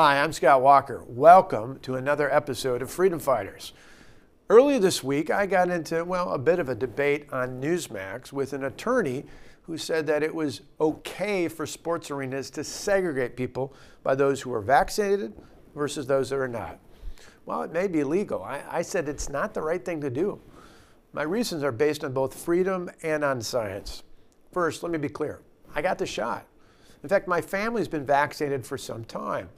Hi, I'm Scott Walker. Welcome to another episode of Freedom Fighters. Earlier this week, I got into, well, a bit of a debate on Newsmax with an attorney who said that it was okay for sports arenas to segregate people by those who are vaccinated versus those that are not. Well, it may be legal. I, I said it's not the right thing to do. My reasons are based on both freedom and on science. First, let me be clear I got the shot. In fact, my family's been vaccinated for some time.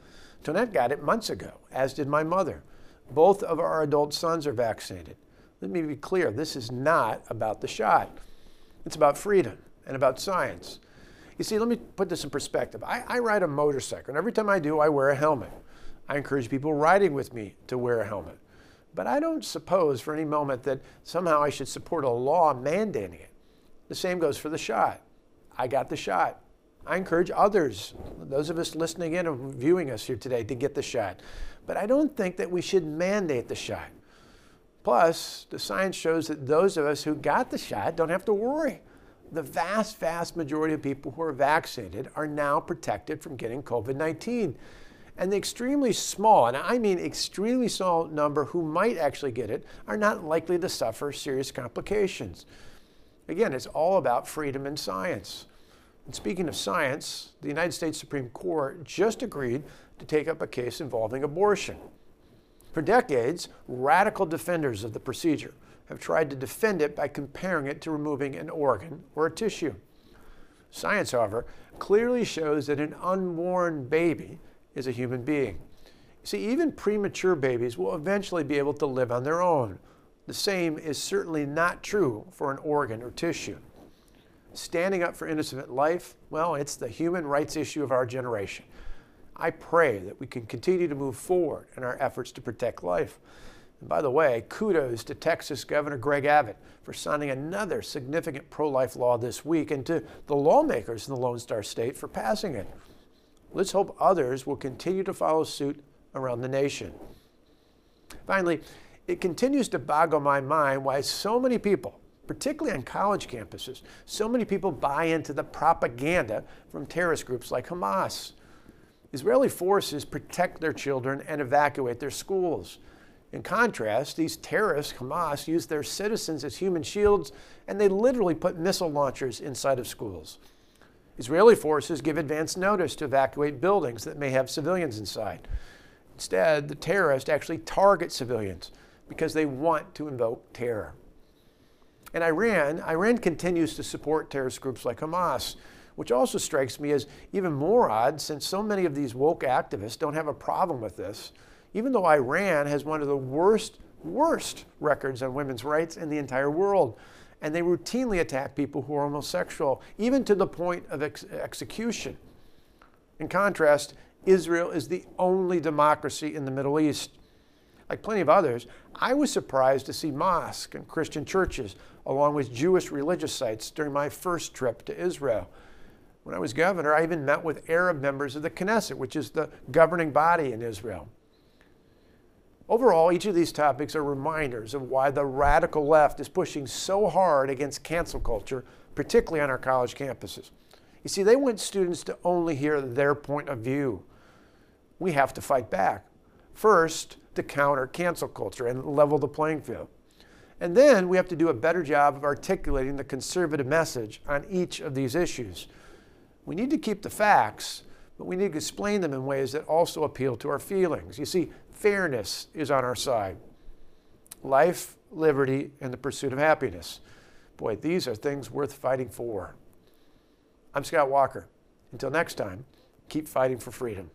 Tonette got it months ago, as did my mother. Both of our adult sons are vaccinated. Let me be clear this is not about the shot, it's about freedom and about science. You see, let me put this in perspective. I, I ride a motorcycle, and every time I do, I wear a helmet. I encourage people riding with me to wear a helmet. But I don't suppose for any moment that somehow I should support a law mandating it. The same goes for the shot. I got the shot. I encourage others, those of us listening in and viewing us here today, to get the shot. But I don't think that we should mandate the shot. Plus, the science shows that those of us who got the shot don't have to worry. The vast, vast majority of people who are vaccinated are now protected from getting COVID 19. And the extremely small, and I mean extremely small number who might actually get it, are not likely to suffer serious complications. Again, it's all about freedom and science. And speaking of science, the United States Supreme Court just agreed to take up a case involving abortion. For decades, radical defenders of the procedure have tried to defend it by comparing it to removing an organ or a tissue. Science, however, clearly shows that an unborn baby is a human being. See, even premature babies will eventually be able to live on their own. The same is certainly not true for an organ or tissue standing up for innocent life, well, it's the human rights issue of our generation. I pray that we can continue to move forward in our efforts to protect life. And by the way, kudos to Texas Governor Greg Abbott for signing another significant pro life law this week and to the lawmakers in the Lone Star State for passing it. Let's hope others will continue to follow suit around the nation. Finally, it continues to boggle my mind why so many people particularly on college campuses, so many people buy into the propaganda from terrorist groups like Hamas. Israeli forces protect their children and evacuate their schools. In contrast, these terrorists, Hamas, use their citizens as human shields and they literally put missile launchers inside of schools. Israeli forces give advance notice to evacuate buildings that may have civilians inside. Instead, the terrorists actually target civilians because they want to invoke terror. And Iran, Iran continues to support terrorist groups like Hamas, which also strikes me as even more odd since so many of these woke activists don't have a problem with this, even though Iran has one of the worst, worst records on women's rights in the entire world. And they routinely attack people who are homosexual, even to the point of ex- execution. In contrast, Israel is the only democracy in the Middle East like plenty of others, I was surprised to see mosques and Christian churches along with Jewish religious sites during my first trip to Israel. When I was governor, I even met with Arab members of the Knesset, which is the governing body in Israel. Overall, each of these topics are reminders of why the radical left is pushing so hard against cancel culture, particularly on our college campuses. You see, they want students to only hear their point of view. We have to fight back. First, to counter cancel culture and level the playing field. And then we have to do a better job of articulating the conservative message on each of these issues. We need to keep the facts, but we need to explain them in ways that also appeal to our feelings. You see, fairness is on our side. Life, liberty, and the pursuit of happiness. Boy, these are things worth fighting for. I'm Scott Walker. Until next time, keep fighting for freedom.